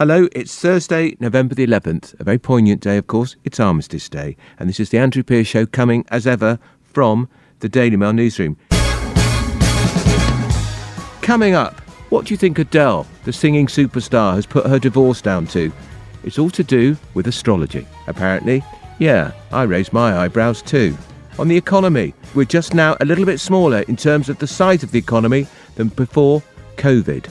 Hello, it's Thursday, November the 11th, a very poignant day, of course. It's Armistice Day, and this is the Andrew Pierce Show coming, as ever, from the Daily Mail newsroom. Coming up, what do you think Adele, the singing superstar, has put her divorce down to? It's all to do with astrology, apparently. Yeah, I raised my eyebrows too. On the economy, we're just now a little bit smaller in terms of the size of the economy than before COVID.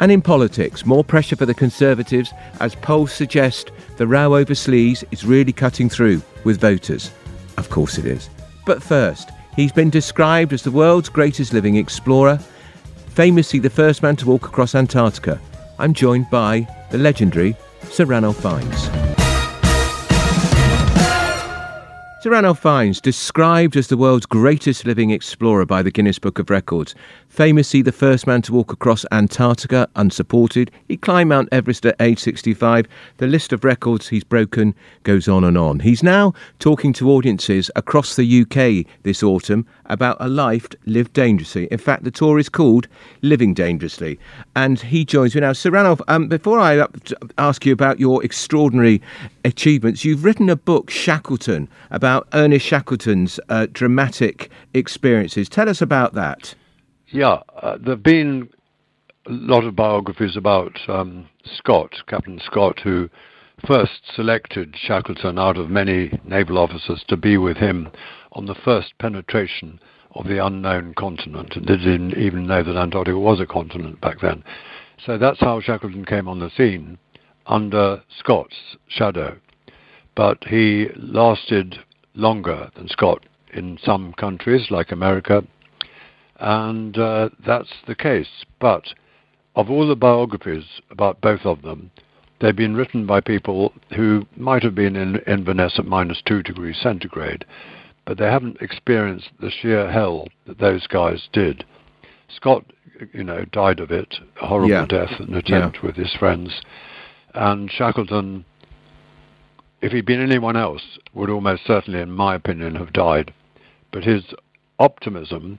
And in politics, more pressure for the Conservatives as polls suggest the row over sleaze is really cutting through with voters. Of course it is. But first, he's been described as the world's greatest living explorer, famously the first man to walk across Antarctica. I'm joined by the legendary Sir Ranulph Fiennes. Sir Ranulph Fiennes, described as the world's greatest living explorer by the Guinness Book of Records, famously the first man to walk across Antarctica unsupported. He climbed Mount Everest at age 65. The list of records he's broken goes on and on. He's now talking to audiences across the UK this autumn about a life lived dangerously. In fact, the tour is called Living Dangerously. And he joins me now. Sir Ranulph, um, before I ask you about your extraordinary achievements, you've written a book, Shackleton, about Ernest Shackleton's uh, dramatic experiences. Tell us about that. Yeah, uh, there have been a lot of biographies about um, Scott, Captain Scott, who first selected Shackleton out of many naval officers to be with him on the first penetration of the unknown continent they didn't even know that Antarctica was a continent back then. So that's how Shackleton came on the scene under Scott's shadow. But he lasted longer than Scott in some countries like America, and uh, that's the case. But of all the biographies about both of them, they've been written by people who might have been in Inverness at minus two degrees centigrade, but they haven't experienced the sheer hell that those guys did. Scott, you know, died of it, a horrible yeah. death, an attempt yeah. with his friends. And Shackleton, if he'd been anyone else, would almost certainly, in my opinion, have died. But his optimism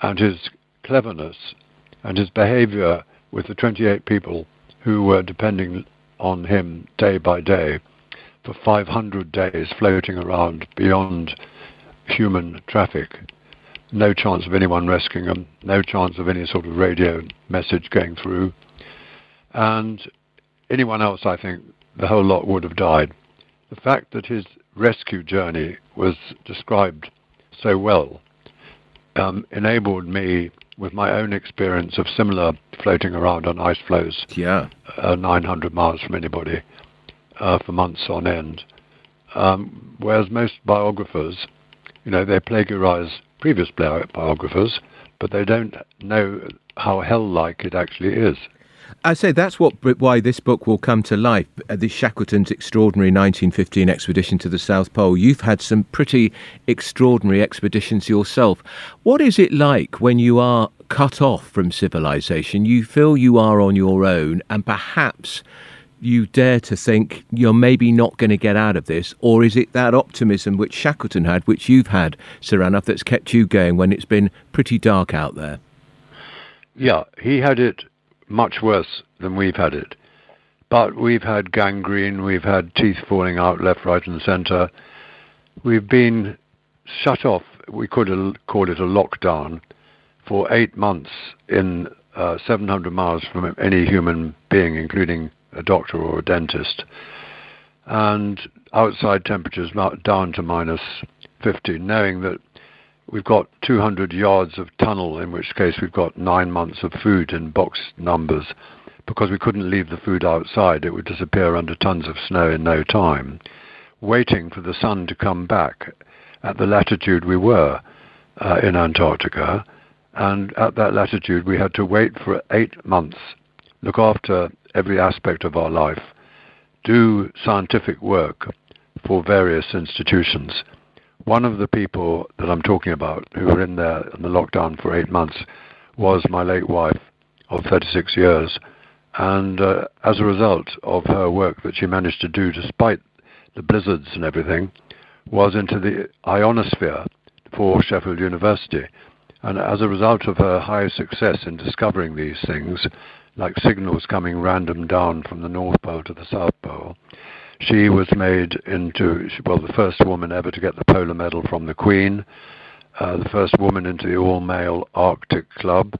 and his cleverness and his behavior with the 28 people who were depending on him day by day for 500 days floating around beyond human traffic. No chance of anyone rescuing them, no chance of any sort of radio message going through. And anyone else, I think, the whole lot would have died. The fact that his rescue journey was described so well um, enabled me, with my own experience of similar floating around on ice floes, yeah, uh, 900 miles from anybody, uh, for months on end. Um, whereas most biographers, you know, they plagiarize previous biographers, but they don't know how hell-like it actually is. I say that's what why this book will come to life. Uh, the Shackleton's extraordinary 1915 expedition to the South Pole. You've had some pretty extraordinary expeditions yourself. What is it like when you are cut off from civilization? You feel you are on your own, and perhaps you dare to think you're maybe not going to get out of this, or is it that optimism which Shackleton had, which you've had, Ranulph, that's kept you going when it's been pretty dark out there? Yeah, he had it much worse than we've had it. But we've had gangrene, we've had teeth falling out left, right, and centre. We've been shut off, we could call it a lockdown, for eight months in uh, 700 miles from any human being, including a doctor or a dentist. And outside temperatures down to minus 50, knowing that We've got 200 yards of tunnel, in which case we've got nine months of food in box numbers. Because we couldn't leave the food outside, it would disappear under tons of snow in no time. Waiting for the sun to come back at the latitude we were uh, in Antarctica. And at that latitude, we had to wait for eight months, look after every aspect of our life, do scientific work for various institutions one of the people that I'm talking about who were in there in the lockdown for eight months was my late wife of 36 years. And uh, as a result of her work that she managed to do despite the blizzards and everything, was into the ionosphere for Sheffield University. And as a result of her high success in discovering these things, like signals coming random down from the North Pole to the South Pole. She was made into, well, the first woman ever to get the Polar Medal from the Queen, uh, the first woman into the all male Arctic Club.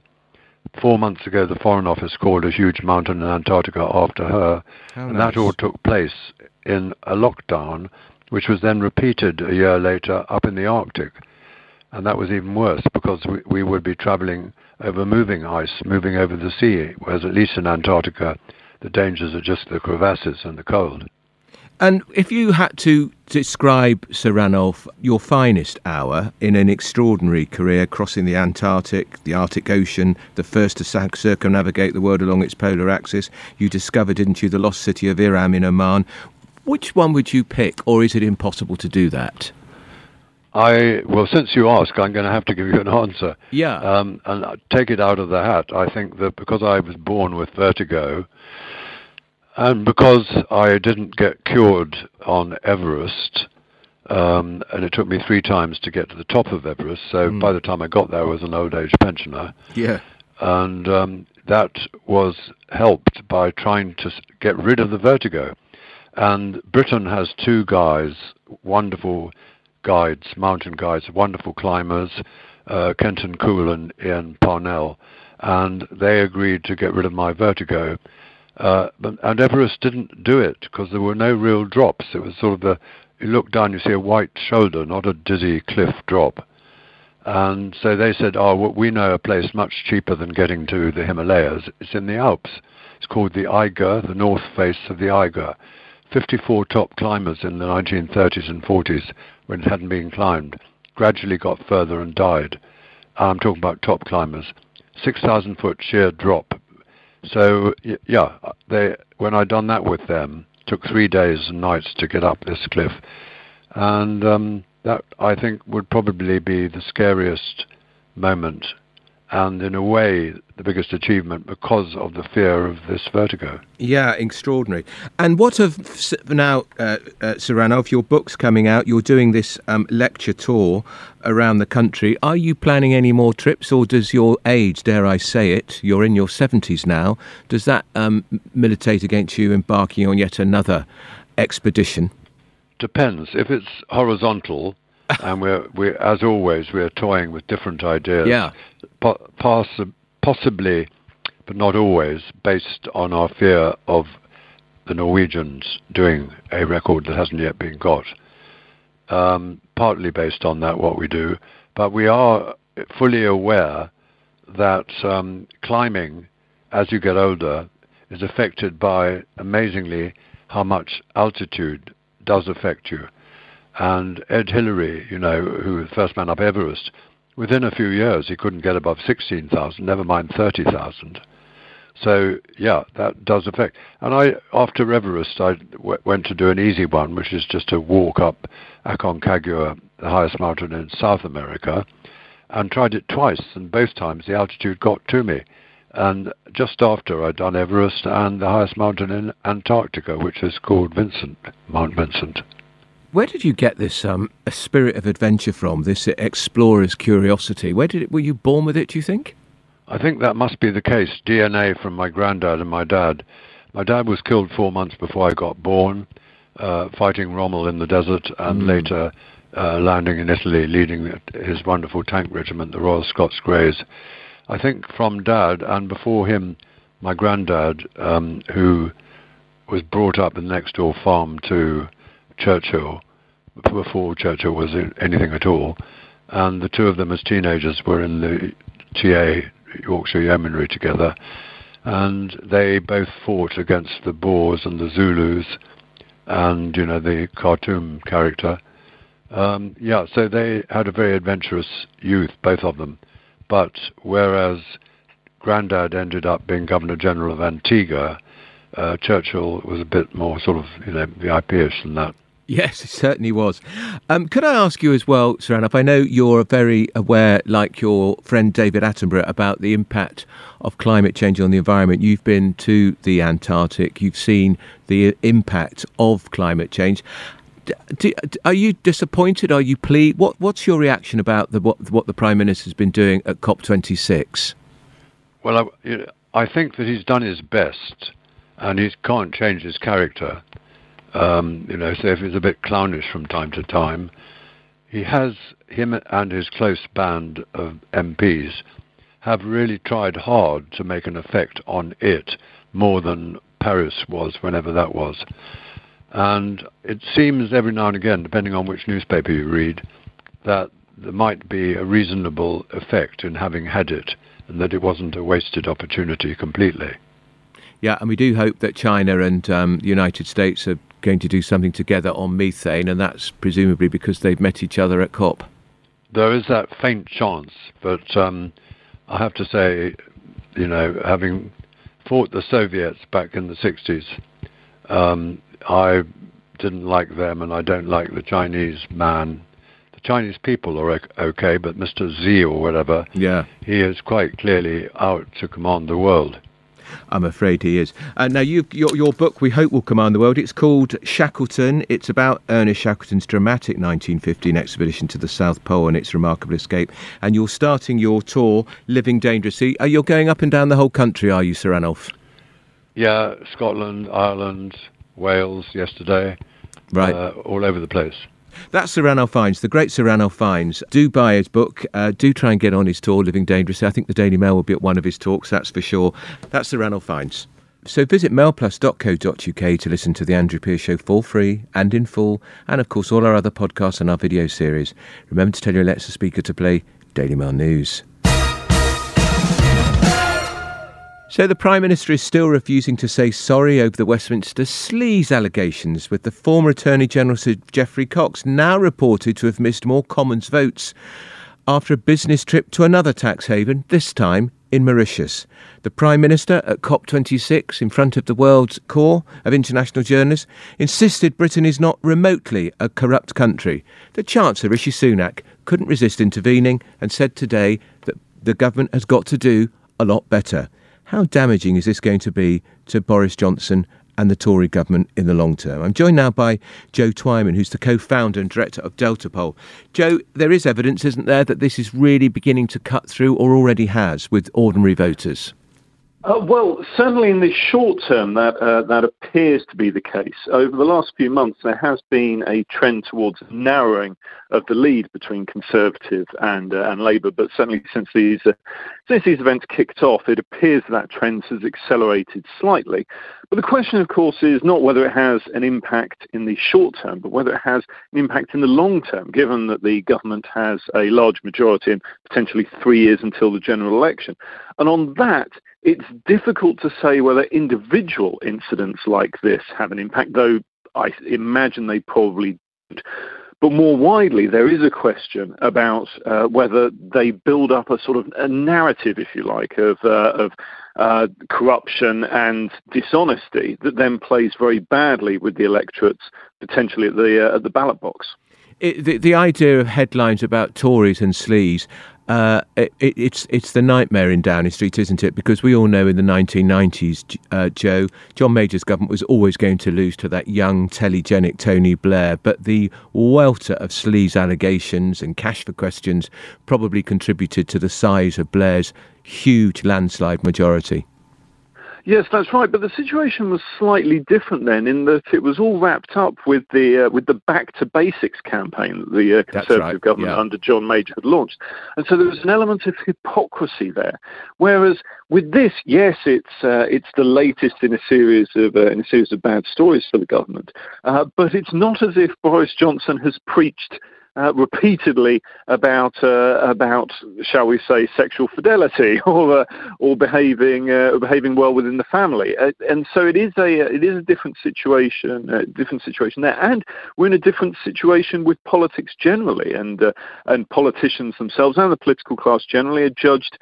Four months ago, the Foreign Office called a huge mountain in Antarctica after her, How and nice. that all took place in a lockdown, which was then repeated a year later up in the Arctic. And that was even worse because we, we would be traveling over moving ice, moving over the sea, whereas at least in Antarctica, the dangers are just the crevasses and the cold. And if you had to describe, Sir Ranulph, your finest hour in an extraordinary career crossing the Antarctic, the Arctic Ocean, the first to circumnavigate the world along its polar axis, you discovered, didn't you, the lost city of Iram in Oman. Which one would you pick, or is it impossible to do that? I well, since you ask, I'm going to have to give you an answer. Yeah. Um, and take it out of the hat. I think that because I was born with vertigo, and because I didn't get cured on Everest, um, and it took me three times to get to the top of Everest. So by the time I got there, I was an old age pensioner yeah. and um, that was helped by trying to get rid of the vertigo. And Britain has two guys, wonderful guides, mountain guides, wonderful climbers, uh, Kenton Cool and Ian Parnell, and they agreed to get rid of my vertigo. Uh, and Everest didn't do it because there were no real drops. It was sort of a, you look down, you see a white shoulder, not a dizzy cliff drop. And so they said, oh, well, we know a place much cheaper than getting to the Himalayas. It's in the Alps. It's called the Eiger, the north face of the Eiger. 54 top climbers in the 1930s and 40s, when it hadn't been climbed, gradually got further and died. I'm talking about top climbers. 6,000 foot sheer drop. So, yeah, they, when I'd done that with them, took three days and nights to get up this cliff. And um, that, I think, would probably be the scariest moment and, in a way, the biggest achievement because of the fear of this vertigo. Yeah, extraordinary. And what of now, uh, uh, Sir Ranulph, your book's coming out, you're doing this um, lecture tour around the country. Are you planning any more trips, or does your age, dare I say it, you're in your 70s now, does that um, militate against you embarking on yet another expedition? Depends. If it's horizontal, and we're, we're, as always, we're toying with different ideas. Yeah. Po- possibly, but not always, based on our fear of the Norwegians doing a record that hasn't yet been got. Um, partly based on that, what we do, but we are fully aware that um, climbing, as you get older, is affected by amazingly how much altitude does affect you. And Ed Hillary, you know, who was the first man up Everest, within a few years he couldn't get above 16,000, never mind 30,000. So yeah, that does affect. And I, after Everest, I w- went to do an easy one, which is just to walk up Aconcagua, the highest mountain in South America, and tried it twice, and both times the altitude got to me. And just after I'd done Everest and the highest mountain in Antarctica, which is called Vinson, Mount Vinson. Where did you get this um, a spirit of adventure from? This explorer's curiosity. Where did it? Were you born with it? Do you think? I think that must be the case. DNA from my granddad and my dad. My dad was killed four months before I got born, uh, fighting Rommel in the desert, and later uh, landing in Italy, leading his wonderful tank regiment, the Royal Scots Greys. I think from dad, and before him, my granddad, um, who was brought up in the next door farm to Churchill, before Churchill was anything at all. And the two of them, as teenagers, were in the TA Yorkshire Yeomanry together, and they both fought against the Boers and the Zulus, and you know the Khartoum character. Um, yeah, so they had a very adventurous youth, both of them. But whereas Grandad ended up being Governor General of Antigua, uh, Churchill was a bit more sort of you know VIP-ish than that. Yes, it certainly was. Um, could I ask you as well, Sir Ranulph, I know you're very aware, like your friend David Attenborough, about the impact of climate change on the environment. You've been to the Antarctic, you've seen the impact of climate change. D- do, are you disappointed? Are you pleased? What, what's your reaction about the, what, what the Prime Minister's been doing at COP26? Well, I, I think that he's done his best, and he can't change his character. Um, you know, so if he's a bit clownish from time to time, he has him and his close band of MPs have really tried hard to make an effect on it more than Paris was whenever that was. And it seems every now and again, depending on which newspaper you read, that there might be a reasonable effect in having had it and that it wasn't a wasted opportunity completely. Yeah, and we do hope that China and um, the United States are going to do something together on methane, and that's presumably because they've met each other at COP. There is that faint chance, but um, I have to say, you know, having fought the Soviets back in the 60s, um, I didn't like them, and I don't like the Chinese man The Chinese people are okay, but Mr. Xi or whatever, yeah, he is quite clearly out to command the world. I'm afraid he is. Uh, now, your, your book, we hope, will command the world. It's called Shackleton. It's about Ernest Shackleton's dramatic 1915 expedition to the South Pole and its remarkable escape. And you're starting your tour, Living Dangerously. Are you going up and down the whole country, are you, Sir Ranulph? Yeah, Scotland, Ireland, Wales yesterday. Right. Uh, all over the place. That's Sir Ranulph Fiennes, the great Sir Ranulph Fiennes. Do buy his book. Uh, do try and get on his tour, Living Dangerously. I think the Daily Mail will be at one of his talks, that's for sure. That's Sir Ranulph Fiennes. So visit mailplus.co.uk to listen to the Andrew Pierce Show for free and in full, and of course all our other podcasts and our video series. Remember to tell your Alexa speaker to play Daily Mail News. So the Prime Minister is still refusing to say sorry over the Westminster sleaze allegations, with the former Attorney General Sir Geoffrey Cox now reported to have missed more Commons votes after a business trip to another tax haven, this time in Mauritius. The Prime Minister at COP26, in front of the world's corps of international journalists, insisted Britain is not remotely a corrupt country. The Chancellor, Rishi Sunak, couldn't resist intervening and said today that the government has got to do a lot better. How damaging is this going to be to Boris Johnson and the Tory government in the long term? I'm joined now by Joe Twyman, who's the co founder and director of Delta Poll. Joe, there is evidence, isn't there, that this is really beginning to cut through or already has with ordinary voters? Uh, well, certainly in the short term, that uh, that appears to be the case. Over the last few months, there has been a trend towards narrowing of the lead between Conservative and uh, and Labour. But certainly since these uh, since these events kicked off, it appears that trend has accelerated slightly. But the question, of course, is not whether it has an impact in the short term, but whether it has an impact in the long term. Given that the government has a large majority and potentially three years until the general election, and on that it's difficult to say whether individual incidents like this have an impact, though I imagine they probably do. But more widely, there is a question about uh, whether they build up a sort of a narrative, if you like, of, uh, of uh, corruption and dishonesty that then plays very badly with the electorates potentially at the uh, at the ballot box. It, the, the idea of headlines about Tories and sleaze uh, it, it's it's the nightmare in Downing Street, isn't it? Because we all know in the 1990s, uh, Joe John Major's government was always going to lose to that young telegenic Tony Blair, but the welter of sleaze allegations and cash for questions probably contributed to the size of Blair's huge landslide majority. Yes, that's right. But the situation was slightly different then, in that it was all wrapped up with the uh, with the Back to Basics campaign that the uh, Conservative right. government yeah. under John Major had launched, and so there was an element of hypocrisy there. Whereas with this, yes, it's uh, it's the latest in a series of uh, in a series of bad stories for the government, uh, but it's not as if Boris Johnson has preached uh, repeatedly about uh, about shall we say sexual fidelity or uh, or behaving uh, behaving well within the family. Uh, and so it is a it is a different situation different situation there. And we're in a different situation with politics generally. And uh, and politicians themselves and the political class generally are judged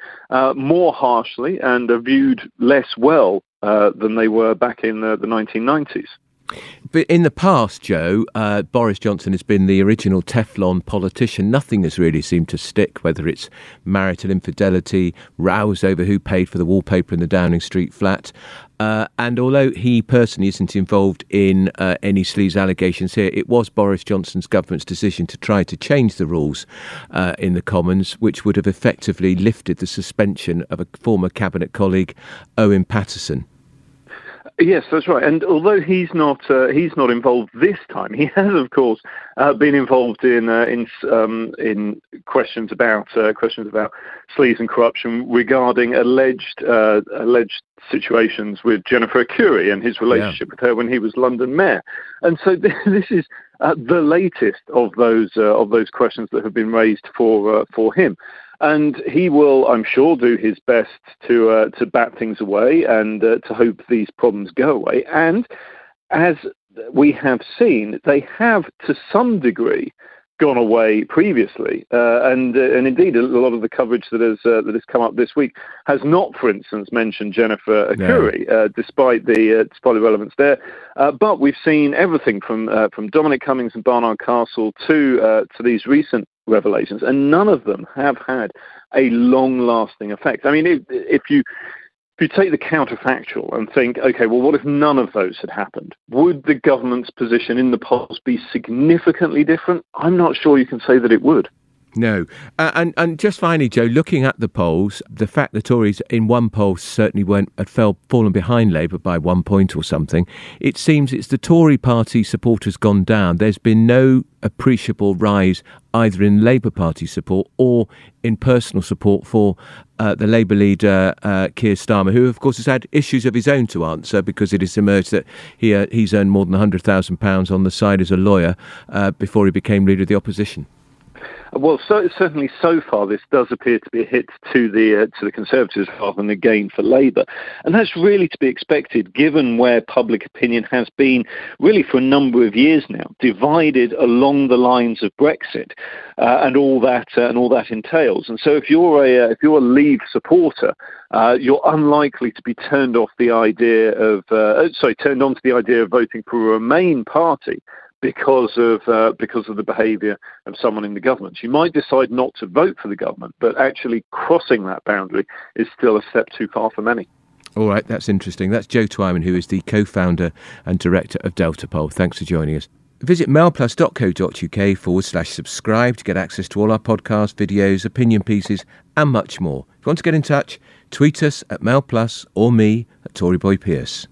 more harshly and are viewed less well than they were back in the 1990s But in the past, Joe, uh, Boris Johnson has been the original Teflon politician. Nothing has really seemed to stick, whether it's marital infidelity, rows over who paid for the wallpaper in the Downing Street flat. Uh, and although he personally isn't involved in uh, any sleaze allegations here, it was Boris Johnson's government's decision to try to change the rules uh, in the Commons, which would have effectively lifted the suspension of a former cabinet colleague, Owen Paterson. Yes, that's right. And although he's not uh, he's not involved this time, he has, of course, uh, been involved in uh, in um, in questions about uh, questions about sleaze and corruption regarding alleged uh, alleged situations with Jennifer Arcuri and his relationship yeah. with her when he was London mayor. And so this is uh, the latest of those of those questions that have been raised for for him and he will, I'm sure, do his best to uh, to bat things away and uh, to hope these problems go away. And as we have seen, they have to some degree gone away previously, uh, and uh, and indeed a lot of the coverage that has uh, that has come up this week has not, for instance, mentioned Jennifer Arcuri, no. Uh, despite the despite the relevance there. but we've seen everything from from Dominic Cummings and Barnard Castle to to these recent revelations, and none of them have had a long-lasting effect. I mean, if, if you if you take the counterfactual and think, okay, well, what if none of those had happened? Would the government's position in the polls be significantly different? I'm not sure you can say that it would. No. Uh, and and just finally, Joe, looking at the polls, the fact the Tories in one poll certainly went had fell fallen behind Labour by one point or something. It seems it's the Tory party support has gone down. There's been no appreciable rise either in Labour Party support or in personal support for uh, the Labour leader uh, Keir Starmer, who of course has had issues of his own to answer because it has emerged that he uh, he's earned more than hundred thousand pounds on the side as a lawyer uh, before he became leader of the opposition. Well, so, certainly so far, this does appear to be a hit to the uh, to the Conservatives rather than a gain for Labour, and that's really to be expected, given where public opinion has been really for a number of years now, divided along the lines of Brexit uh, and all that uh, and all that entails. And so, if you're a uh, if you're a Leave supporter, uh, you're unlikely to be turned off the idea of uh, sorry turned on to the idea of voting for a Remain party because of uh, because of the behaviour of someone in the government. You might decide not to vote for the government, but actually crossing that boundary is still a step too far for many. All right, that's interesting. That's Joe Twyman, who is the co-founder and director of Delta Poll. Thanks for joining us. Visit mailplus.co.uk forward slash subscribe to get access to all our podcasts, videos, opinion pieces, and much more. If you want to get in touch, tweet us at mailplus or me at Tory Boy Pierce.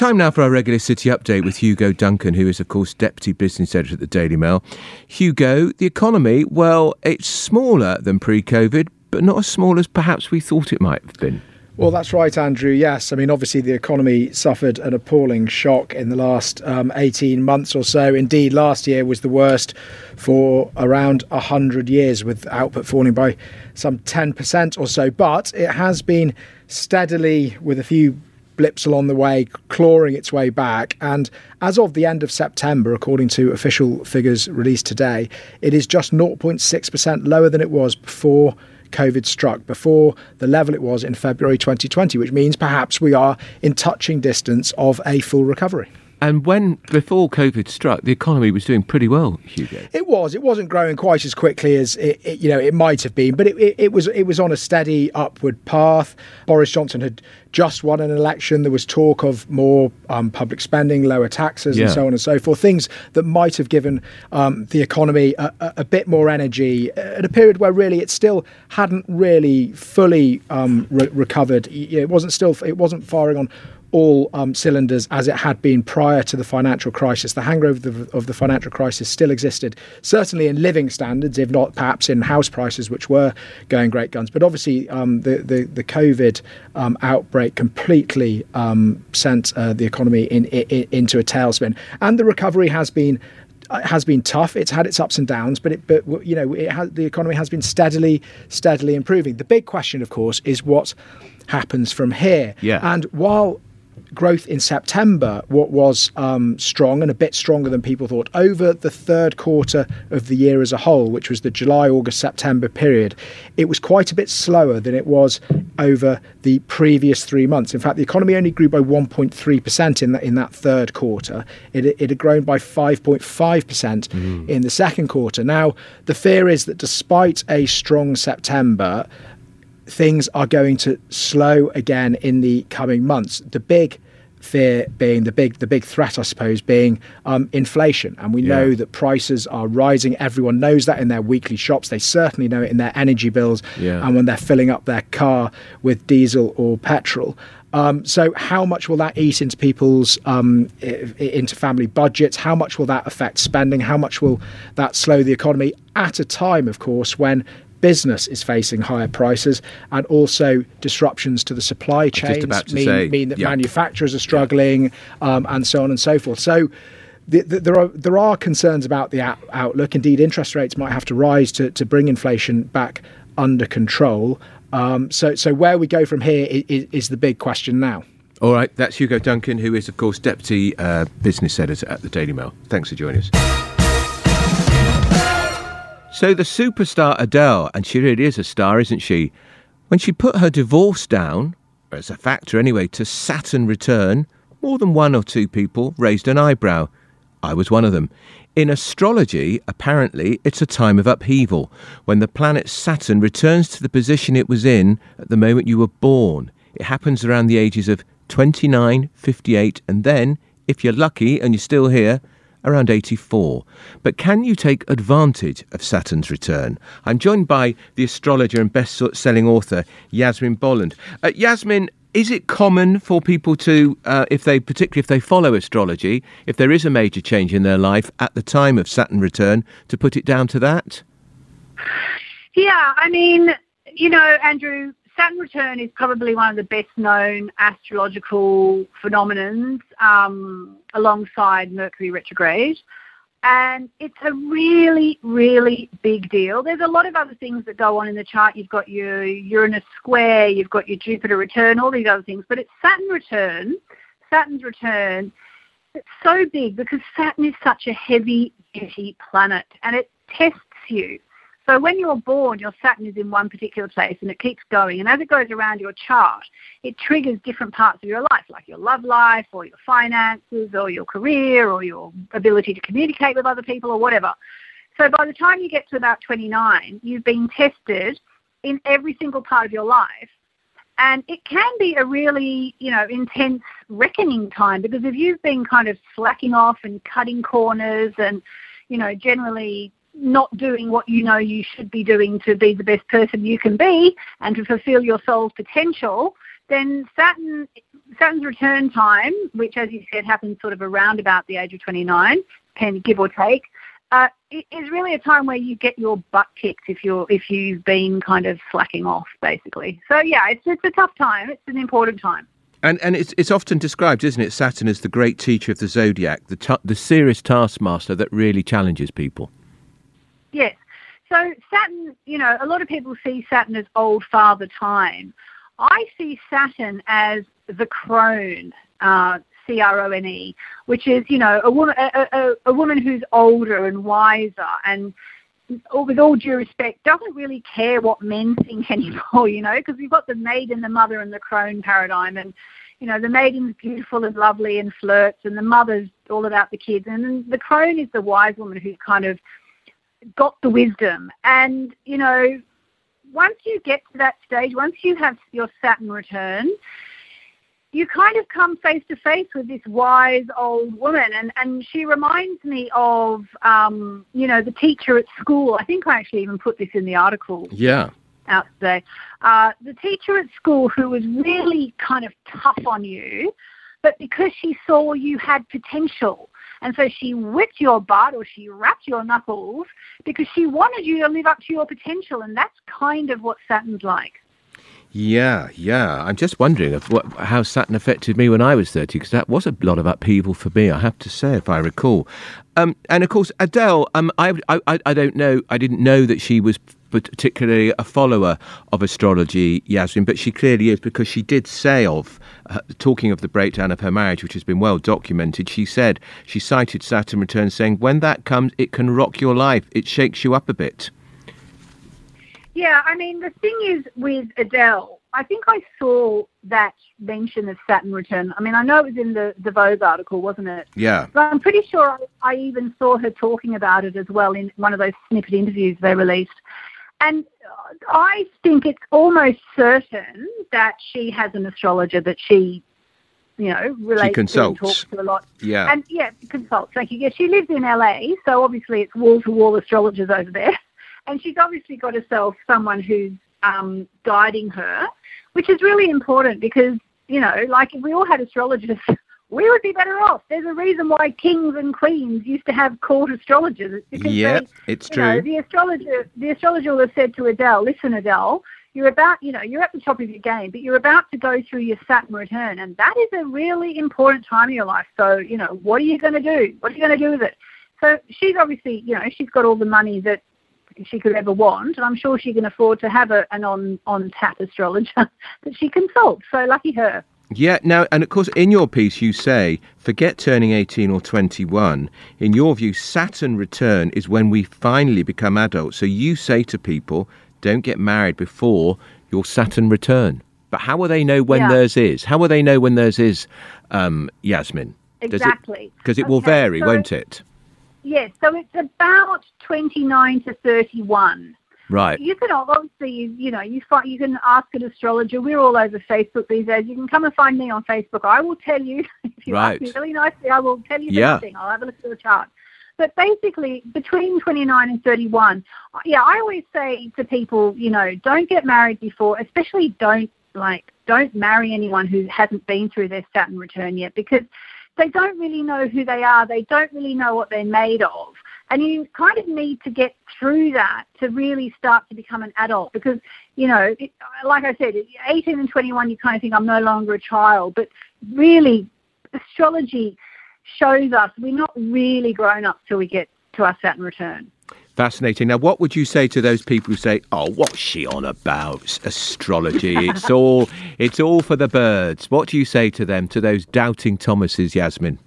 Time now for our regular city update with Hugo Duncan, who is, of course, Deputy Business Editor at the Daily Mail. Hugo, the economy, well, it's smaller than pre COVID, but not as small as perhaps we thought it might have been. Well, that's right, Andrew. Yes. I mean, obviously, the economy suffered an appalling shock in the last um, 18 months or so. Indeed, last year was the worst for around 100 years, with output falling by some 10% or so. But it has been steadily, with a few blips along the way, clawing its way back. And as of the end of September, according to official figures released today, it is just 0.6% lower than it was before COVID struck, before the level it was in February 2020, which means perhaps we are in touching distance of a full recovery. And when before COVID struck, the economy was doing pretty well, Hugo. It was. It wasn't growing quite as quickly as it, it you know it might have been, but it, it, it, was it was on a steady upward path. Boris Johnson had just won an election. There was talk of more um, public spending, lower taxes, yeah. and so on and so forth. Things that might have given um, the economy a, a, a, bit more energy at a period where really it still hadn't really fully um, re- recovered. It wasn't still. It wasn't firing on all um, cylinders as it had been prior to the financial crisis. The hangover of the, of the, financial crisis still existed, certainly in living standards, if not perhaps in house prices, which were going great guns. But obviously, um, the, the, the COVID um, outbreak completely um, sent uh, the economy in, in, into a tailspin, and the recovery has been uh, has been tough. It's had its ups and downs, but it, but you know, it has, the economy has been steadily, steadily improving. The big question, of course, is what happens from here. Yeah. And while growth in September what was um, strong and a bit stronger than people thought. Over the third quarter of the year as a whole, which was the July, August, September period, it was quite a bit slower than it was over the previous three months. In fact, the economy only grew by 1.3% in that in that third quarter. It, it had grown by 5.5% mm. in the second quarter. Now, the fear is that despite a strong September, things are going to slow again in the coming months. The big fear being the big the big threat I suppose being um, inflation. And we yeah. know that prices are rising. Everyone knows that in their weekly shops. They certainly know it in their energy bills yeah. and when they're filling up their car with diesel or petrol. Um, so how much will that eat into people's um, into family budgets? How much will that affect spending? How much will that slow the economy? At a time of course when business is facing higher prices and also disruptions to the supply chains mean, say, mean, that yeah. manufacturers are struggling yeah. um, and so on and so forth. So the, the, there are there are concerns about the outlook. Indeed, interest rates might have to rise to, to bring inflation back under control. Um, so so where we go from here is, is, the big question now. All right, that's Hugo Duncan, who is of course deputy uh, business editor at the Daily Mail. Thanks for joining us. So the superstar Adele, and she really is a star, isn't she? When she put her divorce down, as a factor anyway, to Saturn return, more than one or two people raised an eyebrow. I was one of them. In astrology, apparently, it's a time of upheaval when the planet Saturn returns to the position it was in at the moment you were born. It happens around the ages of 29, 58, and then, if you're lucky and you're still here, around 84. But can you take advantage of Saturn's return? I'm joined by the astrologer and best selling author Yasmin Boland. Uh, Yasmin, is it common for people to, uh, if they, particularly if they follow astrology, if there is a major change in their life at the time of Saturn return, to put it down to that? Yeah, I mean, you know, Andrew, Saturn return is probably one of the best known astrological phenomenons um, alongside Mercury retrograde. And it's a really, really big deal. There's a lot of other things that go on in the chart. You've got your Uranus square, you've got your Jupiter return, all these other things. But it's Saturn return, Saturn's return. It's so big because Saturn is such a heavy duty planet and it tests you. So when you're born, your Saturn is in one particular place and it keeps going. And as it goes around your chart, it triggers different parts of your life, like your love life or your finances or your career or your ability to communicate with other people or whatever. So by the time you get to about 29, you've been tested in every single part of your life. And it can be a really, you know, intense reckoning time because if you've been kind of slacking off and cutting corners and, you know, generally not doing what you know you should be doing to be the best person you can be and to fulfill your soul's potential, then Saturn Saturn's return time, which as you said happens sort of around about the age of 29, can give or take, uh, is really a time where you get your butt kicked if you're if you've been kind of slacking off, basically. So yeah, it's it's a tough time. It's an important time. And and it's it's often described, isn't it, Saturn as the great teacher of the zodiac, the the serious taskmaster that really challenges people. Yes. So Saturn, you know, a lot of people see Saturn as old father time. I see Saturn as the crone, uh, C R O N E, which is, you know, a woman, a, a, a woman who's older and wiser and with all due respect, doesn't really care what men think anymore, you know, because we've got the maiden, the mother, and the crone paradigm. And, you know, the maiden's beautiful and lovely and flirts, and the mother's all about the kids. And the crone is the wise woman who's kind of got the wisdom. And, you know, once you get to that stage, once you have your Saturn return, you kind of come face to face with this wise old woman, and, and she reminds me of, um, you know, the teacher at school. I think I actually even put this in the article. Yeah. Out today. Uh, the teacher at school who was really kind of tough on you, but because she saw you had potential, and so she whipped your butt or she rapped your knuckles because she wanted you to live up to your potential. And that's kind of what Saturn's like. Yeah, yeah. I'm just wondering what, how Saturn affected me when I was 30, because that was a lot of upheaval for me, I have to say, if I recall. Um, and of course, Adele, um, I, I, I don't know, I didn't know that she was particularly a follower of astrology, Yasmin, but she clearly is because she did say of, uh, talking of the breakdown of her marriage, which has been well documented, she said, she cited Saturn return saying, when that comes, it can rock your life, it shakes you up a bit. Yeah, I mean, the thing is with Adele, I think I saw that mention of Saturn return. I mean, I know it was in the, the Vogue article, wasn't it? Yeah. But I'm pretty sure I even saw her talking about it as well in one of those snippet interviews they released. And I think it's almost certain that she has an astrologer that she, you know, relates she consults. to and talks to a lot. Yeah. And yeah, consults. Thank you. Yeah, she lives in LA, so obviously it's wall to wall astrologers over there. And she's obviously got herself someone who's um, guiding her, which is really important because, you know, like if we all had astrologers, we would be better off. There's a reason why kings and queens used to have court astrologers. It's because yeah, they, it's true. know, the astrologer, the astrologer will have said to Adele, "Listen, Adele, you're about, you know, you're at the top of your game, but you're about to go through your Saturn return, and that is a really important time in your life. So, you know, what are you going to do? What are you going to do with it?" So she's obviously, you know, she's got all the money that she could ever want, and I'm sure she can afford to have a, an on on tap astrologer that she consults. So lucky her. Yeah, now, and of course, in your piece, you say, forget turning 18 or 21. In your view, Saturn return is when we finally become adults. So you say to people, don't get married before your Saturn return. But how will they know when Yeah. theirs is? How will they know when theirs is, um, Yasmin? Exactly. Because it, will Okay, vary, so- won't it? Yes, so it's about 29 to 31. Right. You can obviously, you, you know, you find you can ask an astrologer. We're all over Facebook these days. You can come and find me on Facebook. I will tell you if you Right. ask me really nicely. I will tell you Yeah. everything. I'll have a look at the chart. But basically, between 29 and 31, yeah, I always say to people, you know, don't get married before, especially don't like don't marry anyone who hasn't been through their Saturn return yet because they don't really know who they are. They don't really know what they're made of. And you kind of need to get through that to really start to become an adult because, you know, it, like I said, 18 and 21, you kind of think I'm no longer a child. But really, astrology shows us we're not really grown up till we get to our Saturn return. Fascinating. Now, what would you say to those people who say, "Oh, what's she on about? Astrology? It's all, it's all for the birds." What do you say to them, to those doubting Thomases, Yasmin?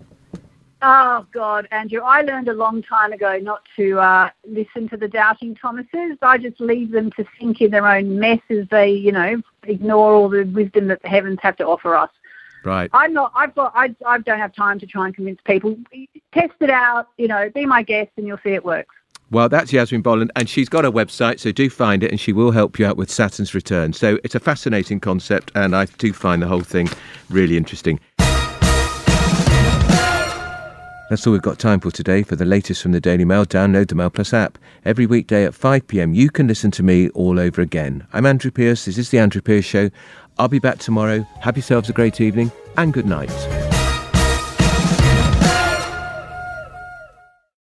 Oh God, Andrew, I learned a long time ago not to uh, listen to the doubting Thomases. I just leave them to sink in their own mess as they, you know, ignore all the wisdom that the heavens have to offer us. Right. I'm not. I've got. I, I don't have time to try and convince people. Test it out. You know, be my guest, and you'll see it works. Well, that's Yasmin Boland, and she's got a website, so do find it, and she will help you out with Saturn's return. So it's a fascinating concept, and I do find the whole thing really interesting. That's all we've got time for today. For the latest from the Daily Mail, download the Mail Plus app. Every weekday at 5 pm, you can listen to me all over again. I'm Andrew Pierce. This is The Andrew Pierce Show. I'll be back tomorrow. Have yourselves a great evening, and good night.